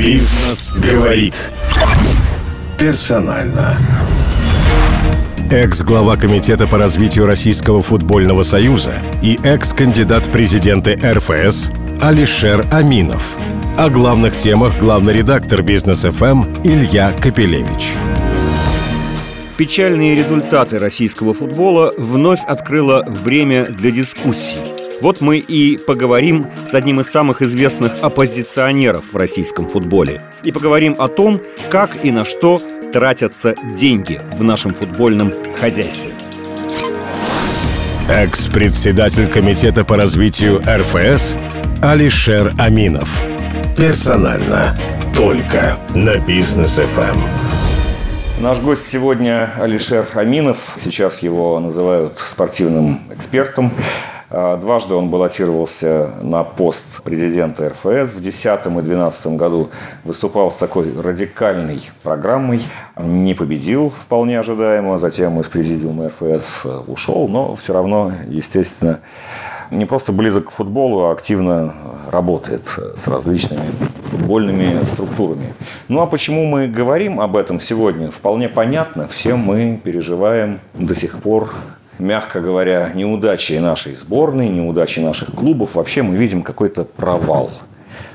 Бизнес говорит. Персонально. Экс-глава Комитета по развитию Российского футбольного союза и экс-кандидат в президенты РФС Алишер Аминов. О главных темах главный редактор «Бизнес ФМ» Илья Капелевич. Печальные результаты российского футбола вновь открыло время для дискуссий. Вот мы и поговорим с одним из самых известных оппозиционеров в российском футболе. И поговорим о том, как и на что тратятся деньги в нашем футбольном хозяйстве. Экс-председатель Комитета по развитию РФС Алишер Аминов. Персонально. Только на бизнес ФМ. Наш гость сегодня Алишер Аминов. Сейчас его называют спортивным экспертом. А, дважды он баллотировался на пост президента РФС. В 2010 и 2012 году выступал с такой радикальной программой. Не победил вполне ожидаемо. Затем из президиума РФС ушел. Но все равно, естественно, не просто близок к футболу, а активно работает с различными футбольными структурами. Ну а почему мы говорим об этом сегодня, вполне понятно. Все мы переживаем до сих пор мягко говоря, неудачи нашей сборной, неудачи наших клубов. Вообще мы видим какой-то провал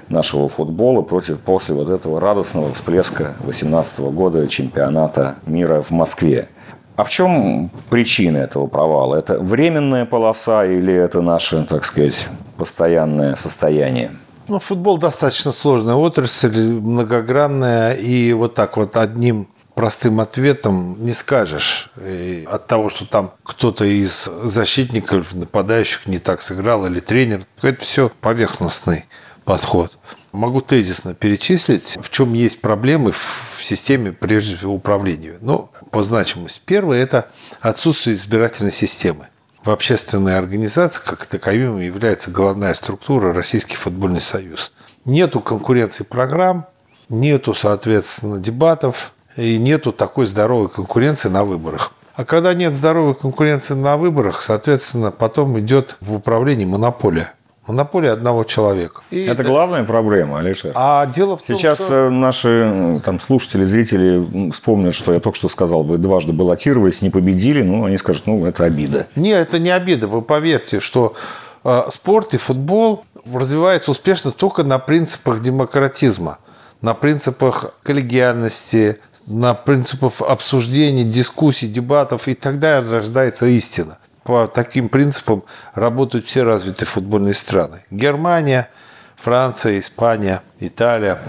нашего футбола против, после вот этого радостного всплеска 2018 года чемпионата мира в Москве. А в чем причина этого провала? Это временная полоса или это наше, так сказать, постоянное состояние? Ну, футбол достаточно сложная отрасль, многогранная, и вот так вот одним простым ответом не скажешь. И от того, что там кто-то из защитников, нападающих не так сыграл, или тренер, это все поверхностный подход. Могу тезисно перечислить, в чем есть проблемы в системе, прежде всего, управления. Ну, по значимости. Первое – это отсутствие избирательной системы. В общественной организации, как таковым, является главная структура Российский футбольный союз. Нету конкуренции программ, нету, соответственно, дебатов, и нету такой здоровой конкуренции на выборах. А когда нет здоровой конкуренции на выборах, соответственно, потом идет в управлении монополия. Монополия одного человека. И это, это главная проблема, Алишер. А дело в том, Сейчас что... Э, наши там, слушатели, зрители вспомнят, что я только что сказал. Вы дважды баллотировались, не победили. Ну, они скажут, ну, это обида. Нет, это не обида. Вы поверьте, что э, спорт и футбол развивается успешно только на принципах демократизма на принципах коллегиальности, на принципах обсуждений, дискуссий, дебатов, и тогда рождается истина. По таким принципам работают все развитые футбольные страны. Германия, Франция, Испания, Италия.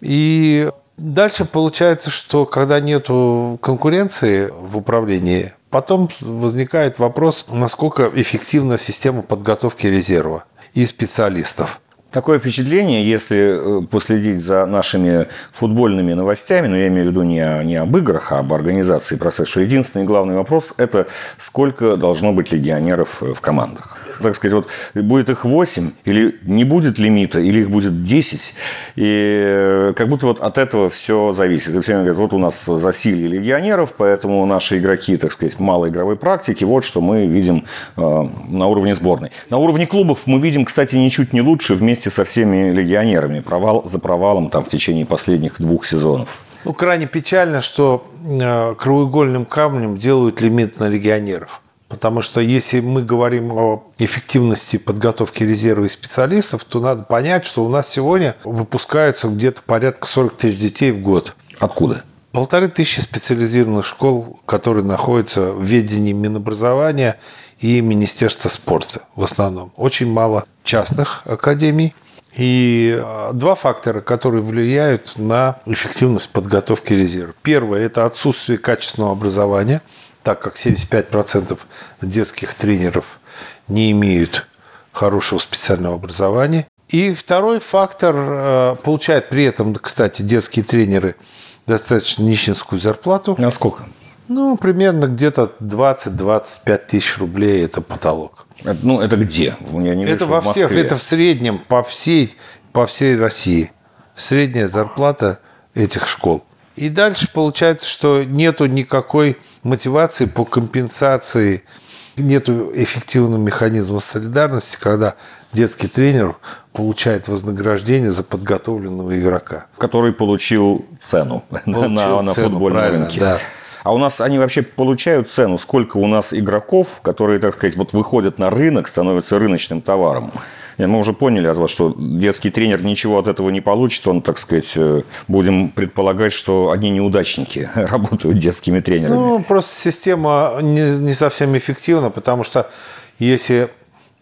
И дальше получается, что когда нет конкуренции в управлении, потом возникает вопрос, насколько эффективна система подготовки резерва и специалистов. Такое впечатление, если э, последить за нашими футбольными новостями, но я имею в виду не, не об играх, а об организации процесса, единственный главный вопрос – это сколько должно быть легионеров э, в командах так сказать, вот будет их 8, или не будет лимита, или их будет 10, и э, как будто вот от этого все зависит. И все говорят, вот у нас засилье легионеров, поэтому наши игроки, так сказать, малой игровой практики, вот что мы видим на уровне сборной. На уровне клубов мы видим, кстати, ничуть не лучше вместе со всеми легионерами. Провал за провалом там в течение последних двух сезонов. Ну, крайне печально, что э, краеугольным камнем делают лимит на легионеров. Потому что если мы говорим о эффективности подготовки резерва и специалистов, то надо понять, что у нас сегодня выпускаются где-то порядка 40 тысяч детей в год. Откуда? Полторы тысячи специализированных школ, которые находятся в ведении Минобразования и Министерства спорта в основном. Очень мало частных академий. И а, два фактора, которые влияют на эффективность подготовки резерва. Первое – это отсутствие качественного образования – так как 75% детских тренеров не имеют хорошего специального образования. И второй фактор, э, получает при этом, кстати, детские тренеры достаточно нищенскую зарплату. А сколько? Ну, примерно где-то 20-25 тысяч рублей – это потолок. Это, ну, это где? Я не это во всех, это в среднем по всей, по всей России. Средняя зарплата этих школ. И дальше получается, что нету никакой мотивации по компенсации, нету эффективного механизма солидарности, когда детский тренер получает вознаграждение за подготовленного игрока. Который получил цену Получил на, на цену, футбольном рынке. да. А у нас они вообще получают цену? Сколько у нас игроков, которые, так сказать, вот выходят на рынок, становятся рыночным товаром? Нет, Мы уже поняли от вас, что детский тренер ничего от этого не получит. Он, так сказать, э, будем предполагать, что одни неудачники работают детскими тренерами. Ну, просто система не, не совсем эффективна, потому что если,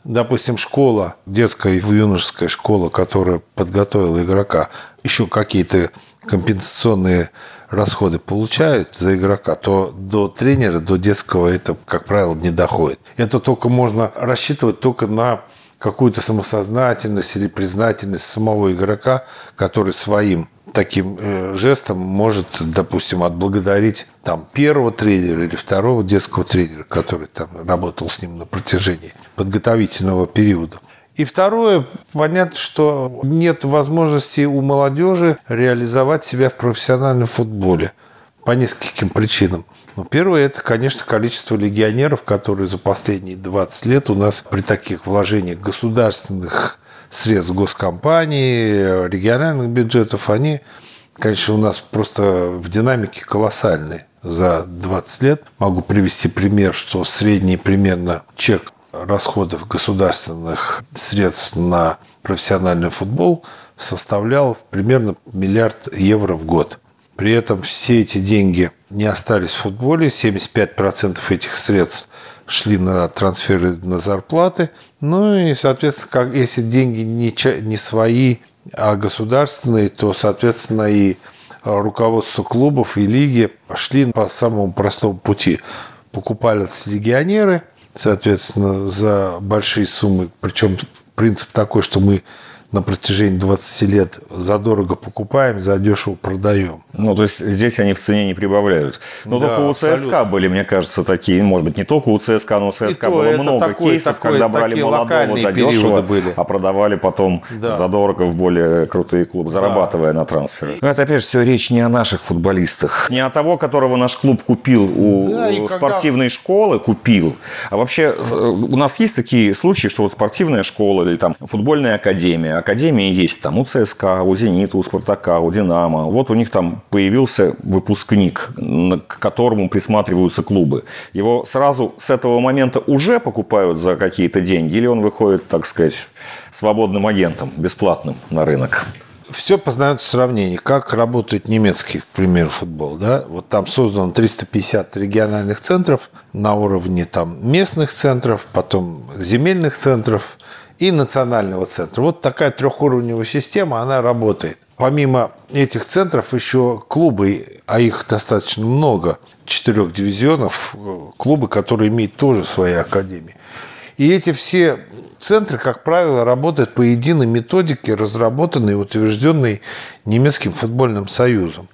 допустим, школа, детская и юношеская школа, которая подготовила игрока, еще какие-то компенсационные расходы получают за игрока, то до тренера, до детского это, как правило, не доходит. Это только можно рассчитывать только на какую-то самосознательность или признательность самого игрока, который своим таким э, жестом может, допустим, отблагодарить там первого тренера или второго детского тренера, который там работал с ним на протяжении подготовительного периода. И второе, понятно, что нет возможности у молодежи реализовать себя в профессиональном футболе по нескольким причинам. Ну, первое, это, конечно, количество легионеров, которые за последние 20 лет у нас при таких вложениях государственных средств госкомпаний, региональных бюджетов, они, конечно, у нас просто в динамике колоссальные за 20 лет. Могу привести пример, что средний примерно чек расходов государственных средств на профессиональный футбол составлял примерно миллиард евро в год. При этом все эти деньги не остались в футболе. 75% этих средств шли на трансферы, на зарплаты. Ну и, соответственно, как, если деньги не, не свои, а государственные, то, соответственно, и руководство клубов и лиги шли по самому простому пути. Покупались легионеры, соответственно, за большие суммы. Причем принцип такой, что мы на протяжении 20 лет задорого покупаем, задешево продаем. Ну, то есть здесь они в цене не прибавляют. Но Да, только у ЦСКА абсолютно. были, мне кажется, такие, может быть, не только у ЦСКА, но у ЦСКА то было много такой- кейсов, такой- когда брали молодого задешево, периоды были. а продавали потом Да. задорого в более крутые клубы, зарабатывая на трансферы. Но это, опять же, все речь не о наших футболистах. Не о того, которого наш клуб купил у Да, и у когда- спортивной школы, купил. А вообще, э, у нас есть такие случаи, что вот спортивная школа или там футбольная академия. Академии есть там у ЦСКА, у «Зенита», у «Спартака», у «Динамо». Вот у них там появился выпускник, к которому присматриваются клубы. Его сразу с этого момента уже покупают за какие-то деньги или он выходит, так сказать, свободным агентом, бесплатным на рынок? все познается в сравнении. Как работает немецкий, к примеру, футбол. Да? Вот там создано 350 региональных центров на уровне там, местных центров, потом земельных центров и национального центра. Вот такая трехуровневая система, она работает. Помимо этих центров еще клубы, а их достаточно много, четырех дивизионов, клубы, которые имеют тоже свои академии. И эти все центры, как правило, работают по единой методике, разработанной и утвержденной немецким футбольным союзом.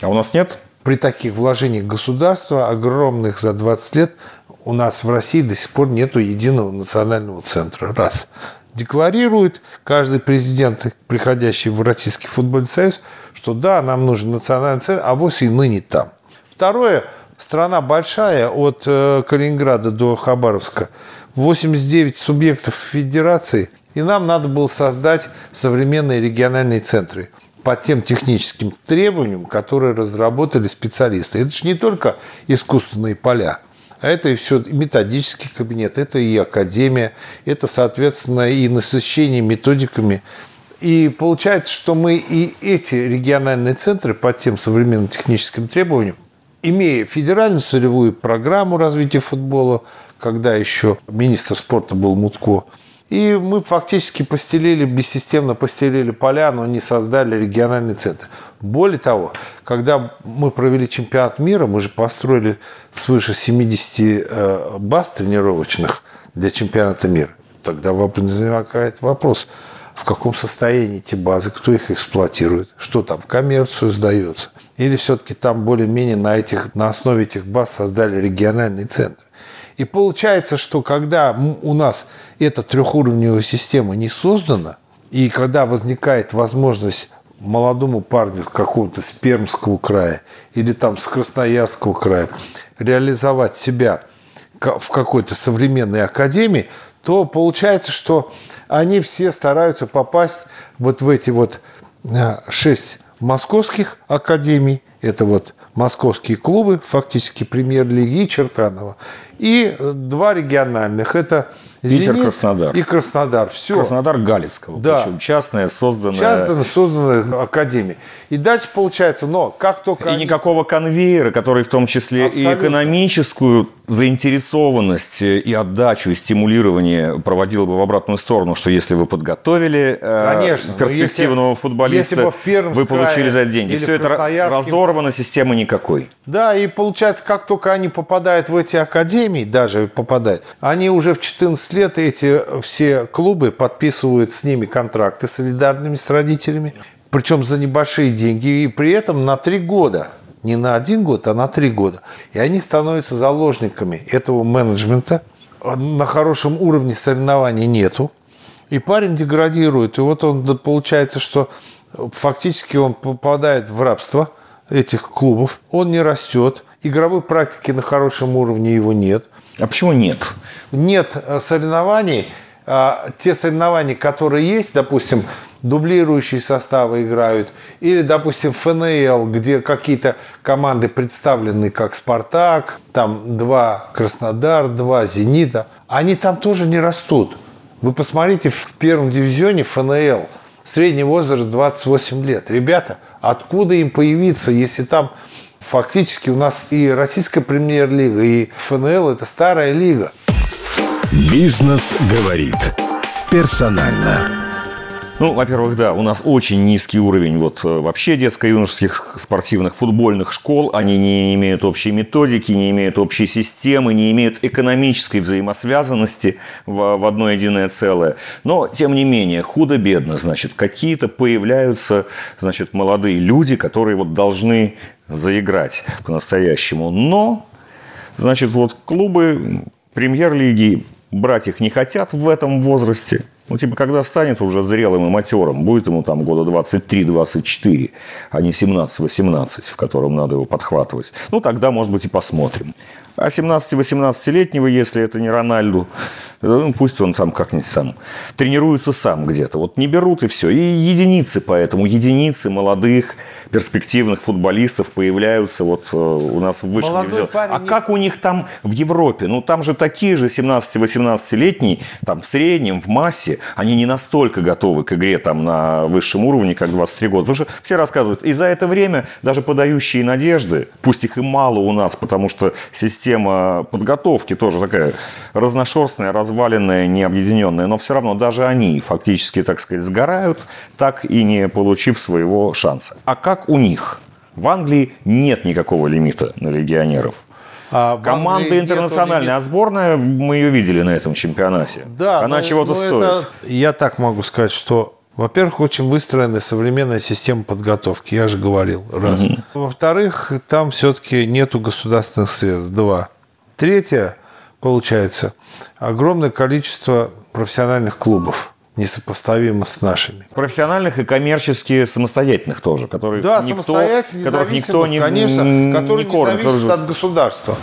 А у нас нет? При таких вложениях государства, огромных за 20 лет, у нас в России до сих пор нет единого национального центра. Раз. Декларирует каждый президент, приходящий в Российский футбольный союз, что да, нам нужен национальный центр, а вось и ныне там. Второе. Страна большая, от э, Калининграда до Хабаровска. 89 субъектов федерации. И нам надо было создать современные региональные центры по тем техническим требованиям, которые разработали специалисты. Это же не только искусственные поля, а это и все методический кабинет, это и академия, это, соответственно, и насыщение методиками. И получается, что мы и эти региональные центры по тем современным техническим требованиям, имея федеральную целевую программу развития футбола, когда еще министр спорта был Мутко, и мы фактически постелили, бессистемно постелили поля, но не создали региональный центр. Более того, когда мы провели чемпионат мира, мы же построили свыше 70 э, баз тренировочных для чемпионата мира. Тогда возникает вопрос, в каком состоянии эти базы, кто их эксплуатирует, что там в коммерцию сдается. Или все-таки там более-менее на, этих, на основе этих баз создали региональный центр. И получается, что когда у нас эта трехуровневая система не создана, и когда возникает возможность молодому парню какого-то с Пермского края или там с Красноярского края реализовать себя в какой-то современной академии, то получается, что они все стараются попасть вот в эти вот э, шесть московских академий, это вот московские клубы, фактически премьер-лиги Чертанова, и два региональных, это Питер, Зенит Краснодар. и Краснодар. Все. Краснодар Галицкого. Да. Причем частная, созданная. Часто созданная академия. И дальше получается, но как только И они- никакого конвейера, который в том числе Абсолютно. и экономическую заинтересованность и отдачу, и стимулирование проводил бы в обратную сторону, что если вы подготовили э, Конечно, но перспективного если- футболиста, если бы в вы получили за это деньги. Все это разорвано, системы никакой. Да, и получается, как только они попадают в эти академии, даже попадают, они уже в 14 лет эти все клубы подписывают с ними контракты солидарными с родителями, причем за небольшие деньги, и при этом на три года. Не на один год, а на три года. И они становятся заложниками этого менеджмента. На хорошем уровне соревнований нету. И парень деградирует. И вот он, получается, что фактически он попадает в рабство этих клубов. Он не растет. Игровой практики на хорошем уровне его нет. А почему нет? Нет э, соревнований. А Те соревнования, которые есть, допустим, дублирующие составы играют, или, допустим, ФНЛ, где какие-то команды представлены, как «Спартак», там два «Краснодар», два «Зенита», они там тоже не растут. Вы посмотрите, в первом дивизионе ФНЛ средний возраст 28 лет. Ребята, откуда им появиться, если там фактически у нас и российская премьер-лига, и ФНЛ – это старая лига. Бизнес говорит. Персонально. Ну, во-первых, да, у нас очень низкий уровень вот э, вообще детско-юношеских спортивных футбольных школ. Они не имеют общей методики, не имеют общей системы, не имеют экономической взаимосвязанности в, в одно единое целое. Но, тем не менее, худо-бедно, значит, какие-то появляются, значит, молодые люди, которые вот должны заиграть по-настоящему. Но, значит, вот клубы премьер-лиги брать их не хотят в этом возрасте. Ну, типа, когда станет уже зрелым и матерым, будет ему там года 23-24, а не 17-18, в котором надо его подхватывать. Ну, тогда, может быть, и посмотрим. А 17-18-летнего, если это не Рональду, ну, пусть он там как-нибудь там тренируется сам где-то. Вот не берут и все. И единицы поэтому, единицы молодых, перспективных футболистов появляются вот э, у нас в высшем дивизионе. А не- как у них там в Европе? Ну, там же такие же 17-18-летние, там в среднем, в массе, они не настолько готовы к игре там на высшем уровне, как 23 года. Потому что все рассказывают, и за это время даже подающие надежды, пусть их и мало у нас, потому что система подготовки тоже такая разношерстная, разваленная, необъединенная, но все равно даже они фактически, так сказать, сгорают, так и не получив своего шанса. А как у них? В Англии нет никакого лимита на легионеров. А Команда Англии нету интернациональная, а сборная, мы ее видели на этом чемпионате. Да, Она но- чего-то но стоит. это- я так могу сказать, что, во-первых, очень выстроена современная система подготовки, я же говорил, раз. Во-вторых, там все-таки нету государственных средств, два. Третье, получается, огромное количество профессиональных клубов, несопоставимо с нашими. Профессиональных и коммерчески самостоятельных тоже, которые Да, никто, которых никто не, конечно, не которые не кормит. зависят которые- от государства.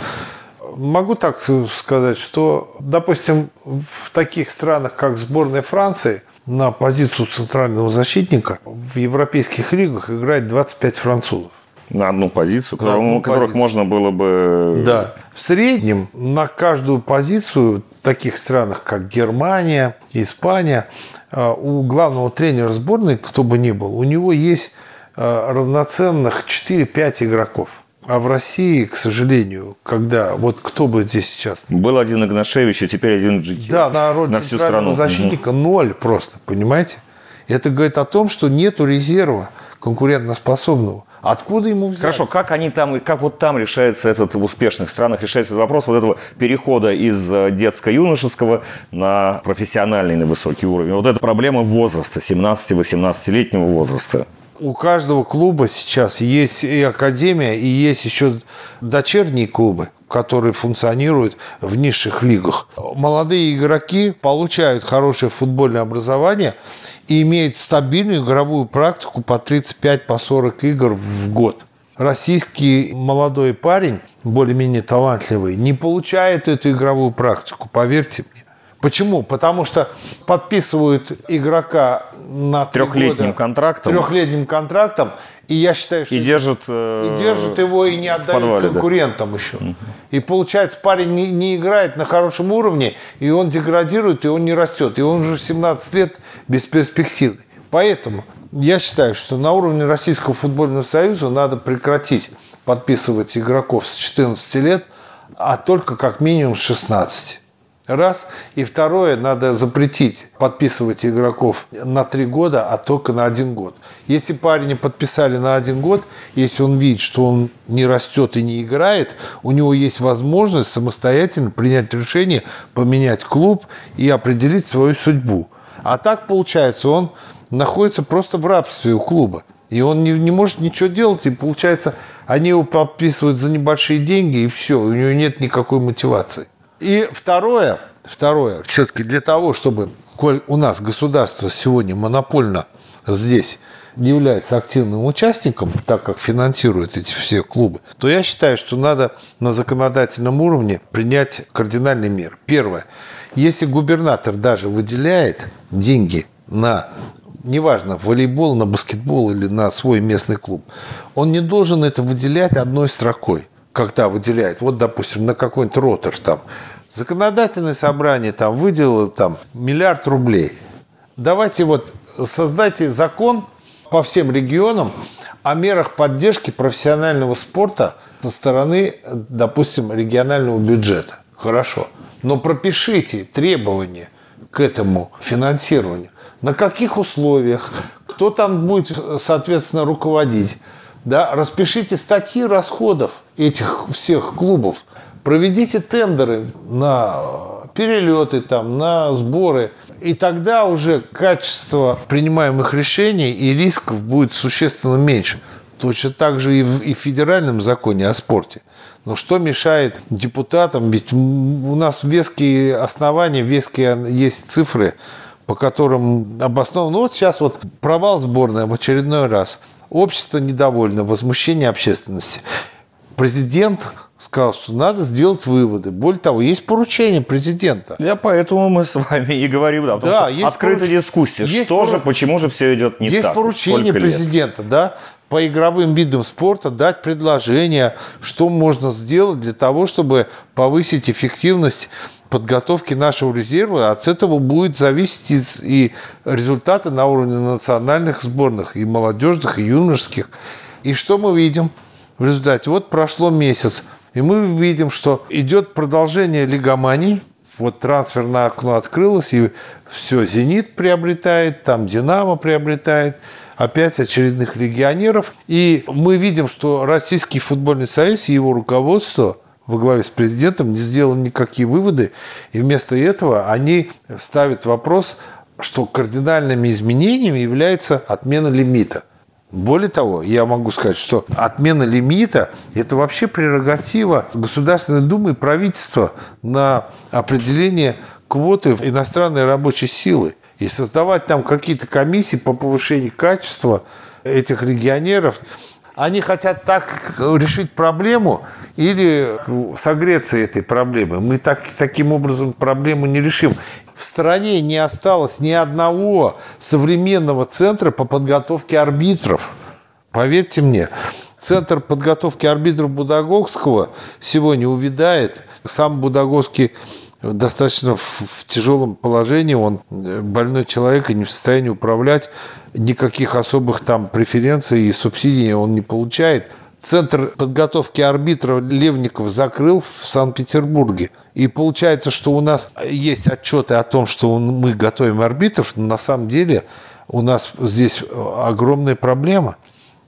Могу так сказать, что, допустим, в таких странах, как сборная Франции, на позицию центрального защитника в европейских лигах играет 25 французов. На одну позицию, которому- одну которых позицию. можно было бы... Да. В среднем на каждую позицию в таких странах, как Германия, Испания, э, у главного тренера сборной, кто бы ни был, у него есть э, равноценных 4-5 игроков. А в России, к сожалению, когда вот кто бы здесь сейчас... Был один Игнашевич, а теперь один Джики. Да, на роль на всю страну. защитника ноль просто, понимаете? Это говорит о том, что нету резерва конкурентоспособного. Откуда ему взять? Хорошо, как они там, как вот там решается этот в успешных странах решается этот вопрос вот этого перехода из э, детско-юношеского на профессиональный, на высокий уровень. Вот эта проблема возраста, 17-18-летнего возраста. У каждого клуба сейчас есть и академия, и есть еще дочерние клубы, которые функционируют в низших лигах. Молодые игроки получают хорошее футбольное образование и имеют стабильную игровую практику по 35-40 по 40 игр в год. Российский молодой парень, более-менее талантливый, не получает эту игровую практику, поверьте мне. Почему? Потому что подписывают игрока на трехлетним контрактом. Трехлетним контрактом. И я считаю, что... И держит, э, и держит его и не отдают подвале, конкурентам да. еще. Угу. И получается, парень не, не играет на хорошем уровне, и он деградирует, и он не растет. И он уже в 17 лет бесперспективный. Поэтому я считаю, что на уровне Российского футбольного союза надо прекратить подписывать игроков с 14 лет, а только как минимум с 16. Раз. И второе, надо запретить подписывать игроков на три года, а только на один год. Если парня подписали на один год, если он видит, что он не растет и не играет, у него есть возможность самостоятельно принять решение, поменять клуб и определить свою судьбу. А так, получается, он находится просто в рабстве у клуба. И он не, не может ничего делать, и получается, они его подписывают за небольшие деньги, и все, у него нет никакой мотивации. И второе, второе, все-таки для того, чтобы, коль у нас государство сегодня монопольно здесь является активным участником, так как финансирует эти все клубы, то я считаю, что надо на законодательном уровне принять кардинальный мер. Первое. Если губернатор даже выделяет деньги на неважно, волейбол, на баскетбол или на свой местный клуб, он не должен это выделять одной строкой, когда выделяет. Вот, допустим, на какой-нибудь ротор там. Законодательное собрание там выделило там миллиард рублей. Давайте вот создайте закон по всем регионам о мерах поддержки профессионального спорта со стороны, допустим, регионального бюджета. Хорошо. Но пропишите требования к этому финансированию на каких условиях, кто там будет, соответственно, руководить. Да, распишите статьи расходов этих всех клубов, проведите тендеры на перелеты, там, на сборы, и тогда уже качество принимаемых решений и рисков будет существенно меньше. Точно так же и в, и в федеральном законе о спорте. Но что мешает депутатам? Ведь у нас веские основания, веские есть цифры по которым обоснован. Ну вот сейчас вот провал сборной в очередной раз. Общество недовольно, возмущение общественности. Президент сказал, что надо сделать выводы. Более того, есть поручение президента. Я поэтому мы с вами и говорим, да, да есть открытая поруч... дискуссия. Есть что пор... же, почему же все идет не есть так? Есть поручение президента, да, по игровым видам спорта дать предложение, что можно сделать для того, чтобы повысить эффективность подготовки нашего резерва. От этого будет зависеть и результаты на уровне национальных сборных, и молодежных, и юношеских. И что мы видим в результате? Вот прошло месяц, и мы видим, что идет продолжение лигомании. Вот трансферное окно открылось, и все, «Зенит» приобретает, там «Динамо» приобретает, опять очередных легионеров. И мы видим, что Российский футбольный союз и его руководство – во главе с президентом не сделал никакие выводы, и вместо этого они ставят вопрос, что кардинальными изменениями является отмена лимита. Более того, я могу сказать, что отмена лимита – это вообще прерогатива Государственной Думы и правительства на определение квоты иностранной рабочей силы. И создавать там какие-то комиссии по повышению качества этих легионеров – они хотят так решить проблему или согреться этой проблемой. Мы так, таким образом проблему не решим. В стране не осталось ни одного современного центра по подготовке арбитров. Поверьте мне, Центр подготовки арбитров Будагогского сегодня увядает. Сам Будагогский достаточно в, в тяжелом положении, он э, больной человек и не в состоянии управлять, никаких особых там преференций и субсидий он не получает. Центр подготовки арбитров Левников закрыл в Санкт-Петербурге. И получается, что у нас есть отчеты о том, что мы готовим арбитров, но на самом деле у нас здесь огромная проблема.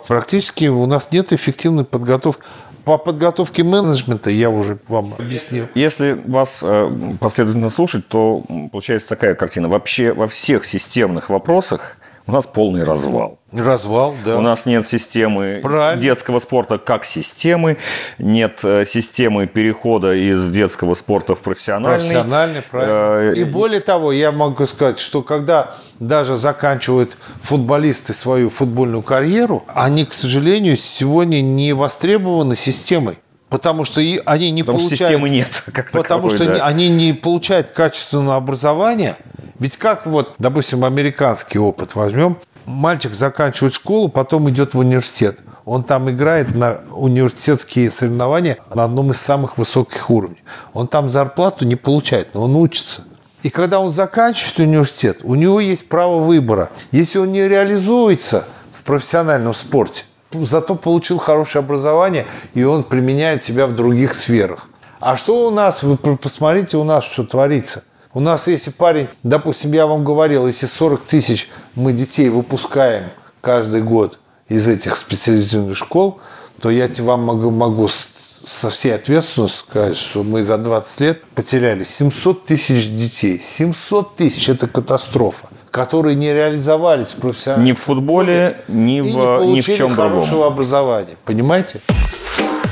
Практически у нас нет эффективной подготовки. По подготовке менеджмента я уже вам объяснил. Если вас э, последовательно слушать, то получается такая картина. Вообще во всех системных вопросах у нас полный развал. Развал, да. У нас нет системы Правильно. детского спорта как системы, нет э, системы перехода из детского спорта в профессиональный. Профессиональный, правильно. Э, И более того, я могу сказать, что когда даже заканчивают футболисты свою футбольную карьеру, они, к сожалению, сегодня не востребованы системой. Потому что они не Потому получают... системы нет. Как потому таковой, что да. они не получают качественного образования. Ведь как вот, допустим, американский опыт возьмем. Мальчик заканчивает школу, потом идет в университет. Он там играет на университетские соревнования на одном из самых высоких уровней. Он там зарплату не получает, но он учится. И когда он заканчивает университет, у него есть право выбора. Если он не реализуется в профессиональном спорте, зато получил хорошее образование, и он применяет себя в других сферах. А что у нас, вы посмотрите, у нас что творится. У нас, если парень, допустим, я вам говорил, если 40 тысяч мы детей выпускаем каждый год из этих специализированных школ, то я вам могу, могу со всей ответственностью сказать, что мы за 20 лет потеряли 700 тысяч детей. 700 тысяч – это катастрофа, которые не реализовались в профессиональном Ни в футболе, ни, и в, не ни в получили чем хорошего другом. образования. Понимаете?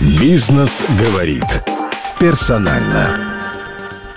Бизнес говорит персонально.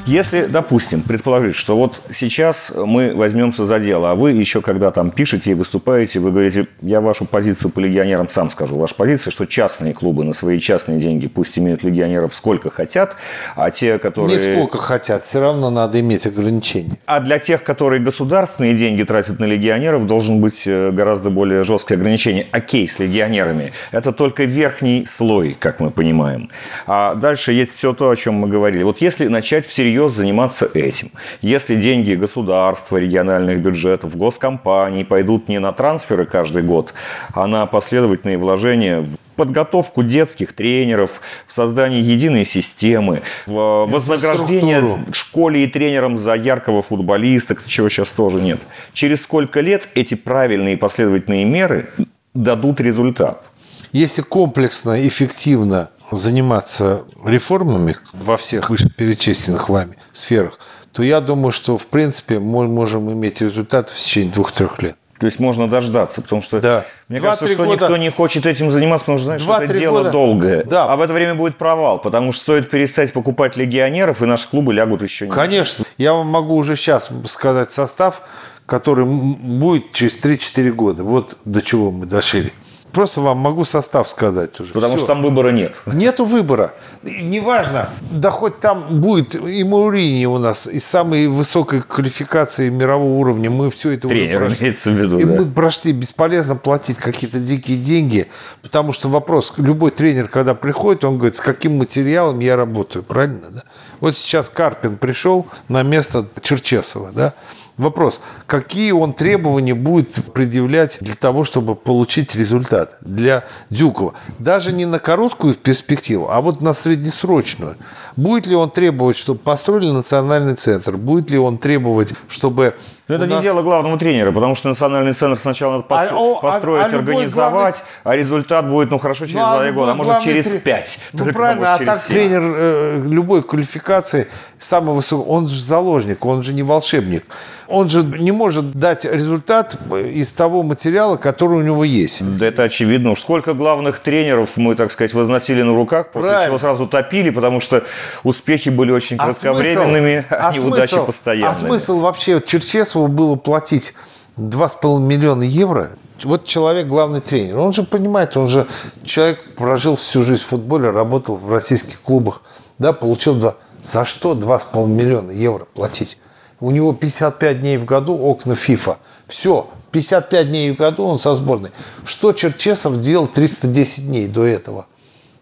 Если, допустим, предположить, что вот сейчас мы возьмемся за дело, а вы еще когда там пишете и выступаете, вы говорите, я вашу позицию по легионерам сам скажу. Ваша позиция, что частные клубы на свои частные деньги пусть имеют легионеров сколько хотят, а те, которые... Не сколько хотят, все равно надо иметь ограничения. А для тех, которые государственные деньги тратят на легионеров, должен быть э, гораздо более жесткое ограничение. Окей, с легионерами. Это только верхний слой, как мы понимаем. А дальше есть все то, о чем мы говорили. Вот если начать всерьез заниматься этим, если деньги государства, региональных бюджетов, госкомпаний пойдут не на трансферы каждый год, а на последовательные вложения в подготовку детских тренеров, в создание единой системы, в вознаграждение Инфраструктуру. школе и тренерам за яркого футболиста, чего сейчас тоже нет. Через сколько лет эти правильные и последовательные меры дадут результат? Если комплексно, эффективно заниматься реформами во всех вышеперечисленных вами сферах, то я думаю, что в принципе мы можем иметь результат в течение двух-трех лет. То есть можно дождаться, потому что Да. мне Два-три кажется, что года- никто не хочет этим заниматься, потому что знаешь, что это дело года- долгое. Да. А в это время будет провал, потому что стоит перестать покупать легионеров, и наши клубы лягут еще ниже. Конечно. Я вам могу уже сейчас сказать состав, который будет через 3-4 года. Вот до чего мы дошли. Просто вам могу состав сказать уже. Потому Всё. что там выбора нет. Нету выбора. Неважно, да хоть там будет и Маурини у нас, и самой высокой квалификации мирового уровня. Мы все это уже Тренер прошли. имеется в виду, И да. мы прошли бесполезно платить какие-то дикие деньги, потому что вопрос, любой тренер, когда приходит, он говорит, с каким материалом я работаю, правильно? Да? Вот сейчас Карпин пришел на место Черчесова, да? Вопрос, какие он требования будет предъявлять для того, чтобы получить результат для Дюкова? Даже не на короткую перспективу, а вот на среднесрочную. Будет ли он требовать, чтобы построили национальный центр? Будет ли он требовать, чтобы... Но это у не нас- дело главного тренера, потому что национальный центр сначала надо пос- А, о, а- построить, а организовать, а результат будет, ну хорошо, через Ну, а года, а может главный через тре- пять. Ну, Только, правильно, а так через семь. тренер э, любой квалификации, самый высокий, он же заложник, он же не волшебник. Он же не может дать результат из того материала, который у него есть. Да это очевидно. Уж сколько главных тренеров мы, так сказать, возносили на руках, после Правильно. чего сразу топили, потому что успехи были очень кратковременными, а, а неудачи смысл- постоянными. А смысл вообще Черчесову было платить 2,5 миллиона евро? Вот человек главный тренер. Он же понимает, он же человек прожил всю жизнь в футболе, работал в российских клубах, да, получил два. За что 2,5 миллиона евро платить? У него 55 дней в году окна ФИФА. Все, 55 дней в году он со сборной. Что Черчесов делал 310 дней до этого?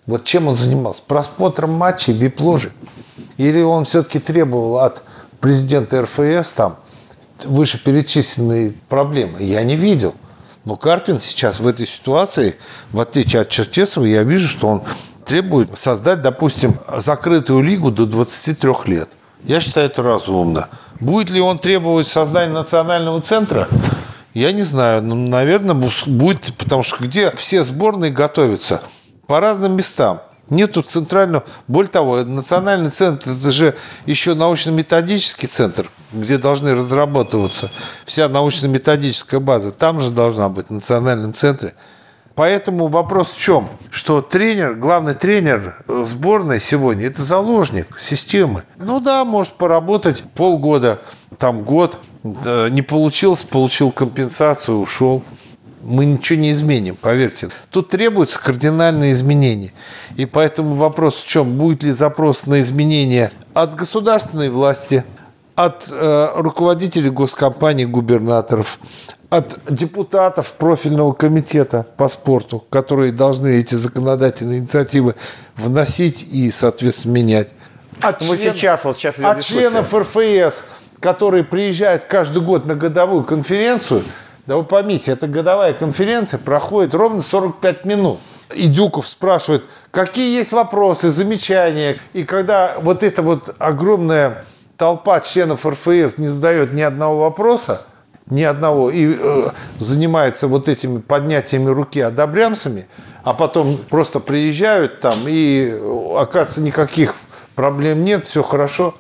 Вот чем он занимался? Просмотром матчей, вип-ложи? Или он все-таки требовал от президента РФС там вышеперечисленные проблемы? Я не видел. Но Карпин сейчас в этой ситуации, в отличие от Черчесова, я вижу, что он требует создать, допустим, закрытую лигу до 23 лет. Я считаю это разумно. Будет ли он требовать создания национального центра? Я не знаю. Ну, наверное, будет, потому что где все сборные готовятся? По разным местам. Нету центрального... Более того, национальный центр, это же еще научно-методический центр, где должны разрабатываться вся научно-методическая база. Там же должна быть в национальном центре. Поэтому вопрос в чем? Что тренер, главный тренер сборной сегодня – это заложник системы. Ну да, может поработать полгода, там год, не получилось, получил компенсацию, ушел. Мы ничего не изменим, поверьте. Тут требуются кардинальные изменения. И поэтому вопрос в чем? Будет ли запрос на изменения от государственной власти, от э, руководителей госкомпаний, губернаторов, от депутатов профильного комитета по спорту, которые должны эти законодательные инициативы вносить и, соответственно, менять. От, член... сейчас, вот сейчас от членов РФС, которые приезжают каждый год на годовую конференцию – да вы поймите, эта годовая конференция проходит ровно 45 минут. И Дюков спрашивает, какие есть вопросы, замечания. И когда вот эта вот огромная толпа членов РФС не задает ни одного вопроса, ни одного, и э, занимается вот этими поднятиями руки одобрямцами, а потом просто приезжают там, и оказывается никаких проблем нет, все хорошо,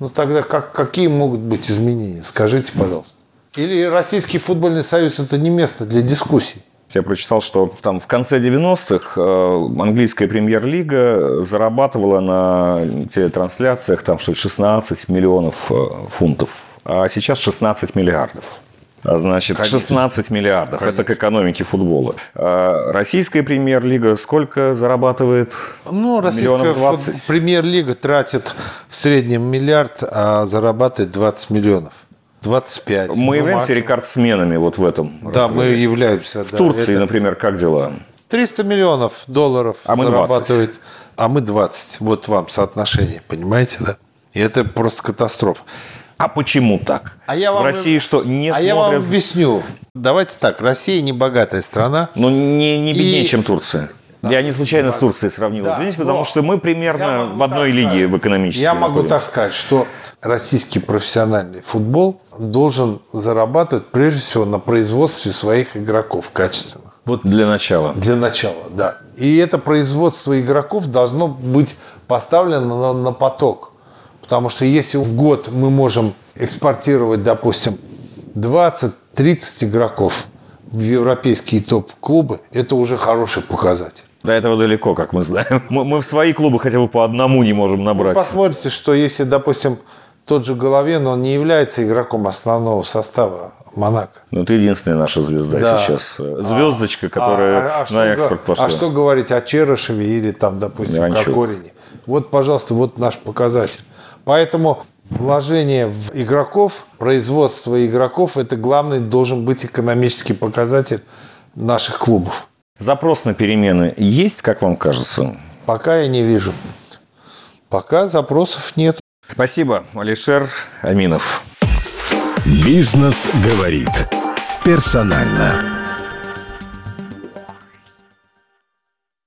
ну тогда как, какие могут быть изменения? Скажите, пожалуйста. Или Российский футбольный союз – это не место для дискуссий? Я прочитал, что там в конце 90-х э, английская премьер-лига зарабатывала на телетрансляциях там что 16 миллионов э, фунтов, а сейчас 16 миллиардов. А значит, Конечно. 16 миллиардов. Конечно. Это к экономике футбола. А российская премьер-лига сколько зарабатывает? Ну, российская премьер-лига тратит в среднем миллиард, а зарабатывает 20 миллионов. 25. Мы ну, являемся максимум. рекордсменами вот в этом. Да, разрыве. мы являемся. В да, Турции, это... например, как дела? 300 миллионов долларов а мы зарабатывает. 20. А мы 20. Вот вам соотношение, понимаете, да? И это просто катастрофа. А почему так? А я вам, в России что, не а смотрят... я вам объясню. Давайте так, Россия не богатая страна. Но не, не беднее, и... чем Турция. Да, я не случайно с Турцией сравнил, да, извините, потому что мы примерно в одной лиге сказать, в экономической. Я могу находимся. так сказать, что российский профессиональный футбол должен зарабатывать прежде всего на производстве своих игроков качественных. Вот для начала. Для начала, да. И это производство игроков должно быть поставлено на, на поток. Потому что если в год мы можем экспортировать, допустим, 20-30 игроков в европейские топ-клубы, это уже хороший показатель. До этого далеко, как мы знаем. Мы, мы в свои клубы хотя бы по одному не можем набрать. Вы посмотрите, что если, допустим, тот же Головин, он не является игроком основного состава Монако. Ну, это единственная наша звезда да. сейчас. Звездочка, которая а, а, а на экспорт пошла. А что говорить о Черышеве или там, допустим, Иванчук. Кокорине? Вот, пожалуйста, вот наш показатель. Поэтому вложение в игроков, производство игроков – это главный должен быть экономический показатель наших клубов. Запрос на перемены есть, как вам кажется? Пока я не вижу. Пока запросов нет. Спасибо, Алишер Аминов. Бизнес говорит. Персонально.